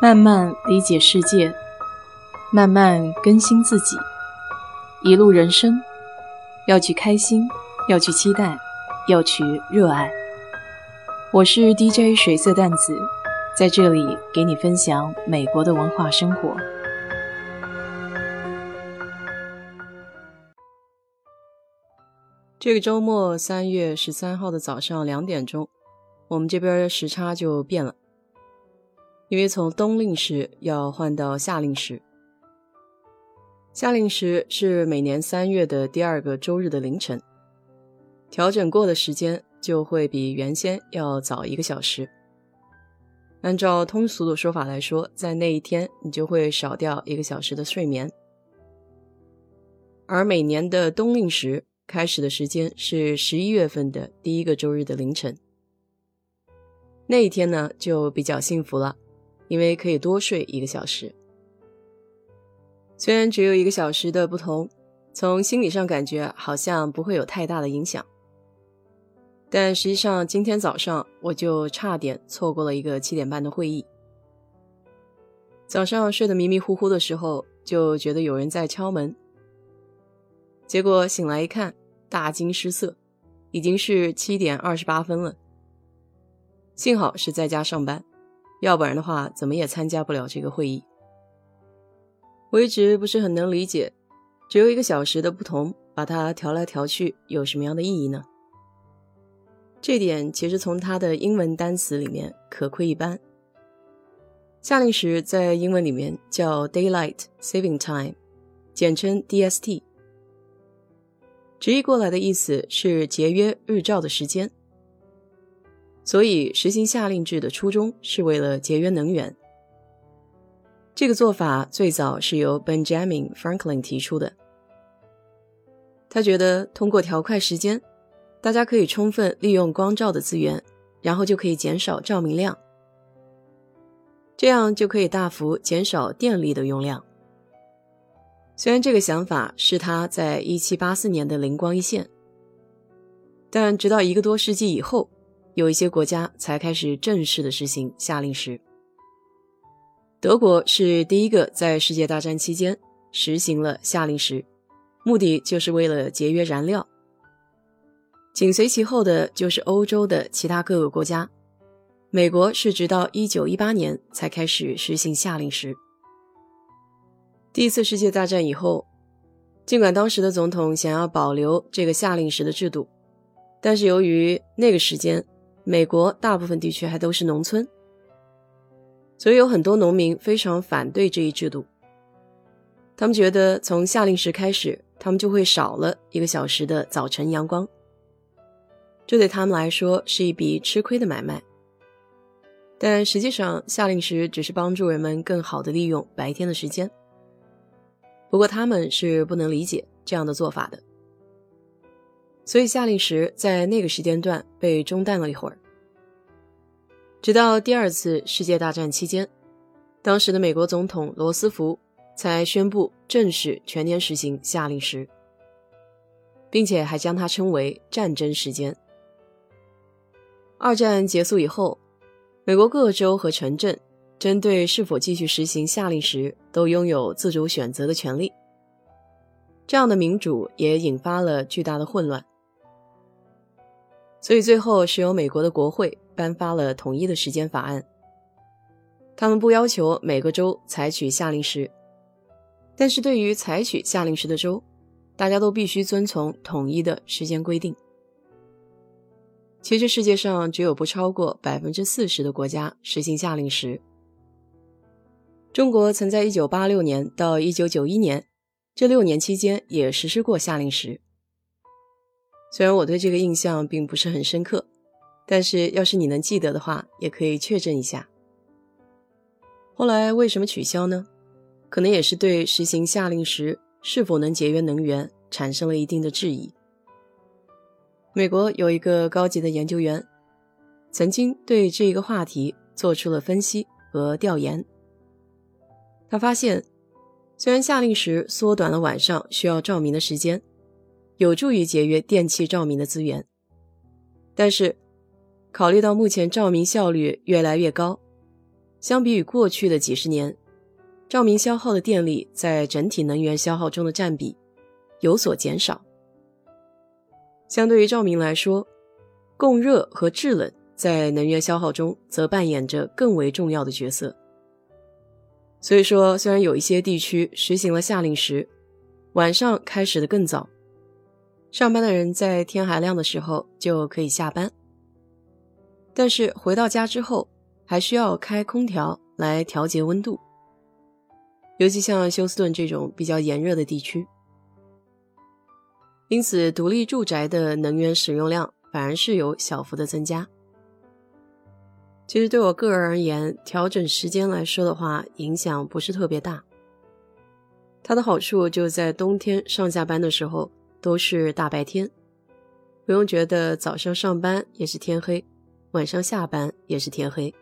慢慢理解世界，慢慢更新自己。一路人生，要去开心，要去期待，要去热爱。我是 DJ 水色淡子，在这里给你分享美国的文化生活。这个周末，三月十三号的早上两点钟，我们这边时差就变了。因为从冬令时要换到夏令时，夏令时是每年三月的第二个周日的凌晨，调整过的时间就会比原先要早一个小时。按照通俗的说法来说，在那一天你就会少掉一个小时的睡眠。而每年的冬令时开始的时间是十一月份的第一个周日的凌晨，那一天呢就比较幸福了。因为可以多睡一个小时，虽然只有一个小时的不同，从心理上感觉好像不会有太大的影响，但实际上今天早上我就差点错过了一个七点半的会议。早上睡得迷迷糊糊的时候，就觉得有人在敲门，结果醒来一看，大惊失色，已经是七点二十八分了。幸好是在家上班。要不然的话，怎么也参加不了这个会议。我一直不是很能理解，只有一个小时的不同，把它调来调去有什么样的意义呢？这点其实从它的英文单词里面可窥一斑。夏令时在英文里面叫 Daylight Saving Time，简称 DST，直译过来的意思是节约日照的时间。所以，实行夏令制的初衷是为了节约能源。这个做法最早是由 Benjamin Franklin 提出的。他觉得通过调快时间，大家可以充分利用光照的资源，然后就可以减少照明量，这样就可以大幅减少电力的用量。虽然这个想法是他在1784年的灵光一现，但直到一个多世纪以后。有一些国家才开始正式的实行夏令时。德国是第一个在世界大战期间实行了夏令时，目的就是为了节约燃料。紧随其后的就是欧洲的其他各个国家。美国是直到一九一八年才开始实行夏令时。第一次世界大战以后，尽管当时的总统想要保留这个夏令时的制度，但是由于那个时间。美国大部分地区还都是农村，所以有很多农民非常反对这一制度。他们觉得从夏令时开始，他们就会少了一个小时的早晨阳光，这对他们来说是一笔吃亏的买卖。但实际上，夏令时只是帮助人们更好的利用白天的时间。不过他们是不能理解这样的做法的。所以夏令时在那个时间段被中断了一会儿，直到第二次世界大战期间，当时的美国总统罗斯福才宣布正式全年实行夏令时，并且还将它称为战争时间。二战结束以后，美国各州和城镇针对是否继续实行夏令时都拥有自主选择的权利，这样的民主也引发了巨大的混乱。所以最后是由美国的国会颁发了统一的时间法案。他们不要求每个州采取夏令时，但是对于采取夏令时的州，大家都必须遵从统一的时间规定。其实世界上只有不超过百分之四十的国家实行夏令时。中国曾在一九八六年到一九九一年这六年期间也实施过夏令时。虽然我对这个印象并不是很深刻，但是要是你能记得的话，也可以确认一下。后来为什么取消呢？可能也是对实行夏令时是否能节约能源产生了一定的质疑。美国有一个高级的研究员，曾经对这一个话题做出了分析和调研。他发现，虽然夏令时缩短了晚上需要照明的时间。有助于节约电气照明的资源，但是考虑到目前照明效率越来越高，相比于过去的几十年，照明消耗的电力在整体能源消耗中的占比有所减少。相对于照明来说，供热和制冷在能源消耗中则扮演着更为重要的角色。所以说，虽然有一些地区实行了夏令时，晚上开始的更早，上班的人在天还亮的时候就可以下班，但是回到家之后还需要开空调来调节温度，尤其像休斯顿这种比较炎热的地区，因此独立住宅的能源使用量反而是有小幅的增加。其实对我个人而言，调整时间来说的话，影响不是特别大。它的好处就在冬天上下班的时候都是大白天，不用觉得早上上班也是天黑，晚上下班也是天黑。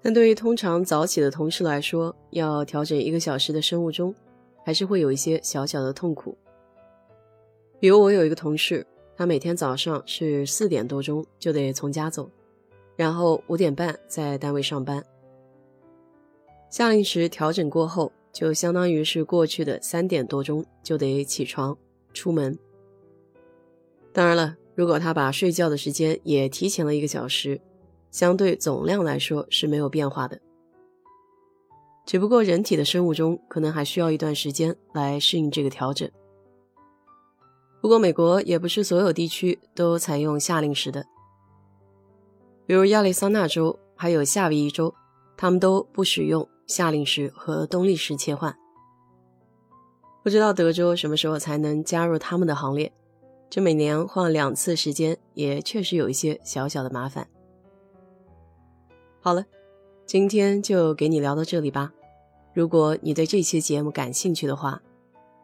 但对于通常早起的同事来说，要调整一个小时的生物钟，还是会有一些小小的痛苦。比如我有一个同事，他每天早上是四点多钟就得从家走。然后五点半在单位上班，夏令时调整过后，就相当于是过去的三点多钟就得起床出门。当然了，如果他把睡觉的时间也提前了一个小时，相对总量来说是没有变化的。只不过人体的生物钟可能还需要一段时间来适应这个调整。不过美国也不是所有地区都采用夏令时的。比如亚利桑那州还有夏威夷州，他们都不使用夏令时和冬令时切换。不知道德州什么时候才能加入他们的行列？这每年换两次时间，也确实有一些小小的麻烦。好了，今天就给你聊到这里吧。如果你对这期节目感兴趣的话，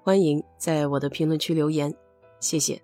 欢迎在我的评论区留言，谢谢。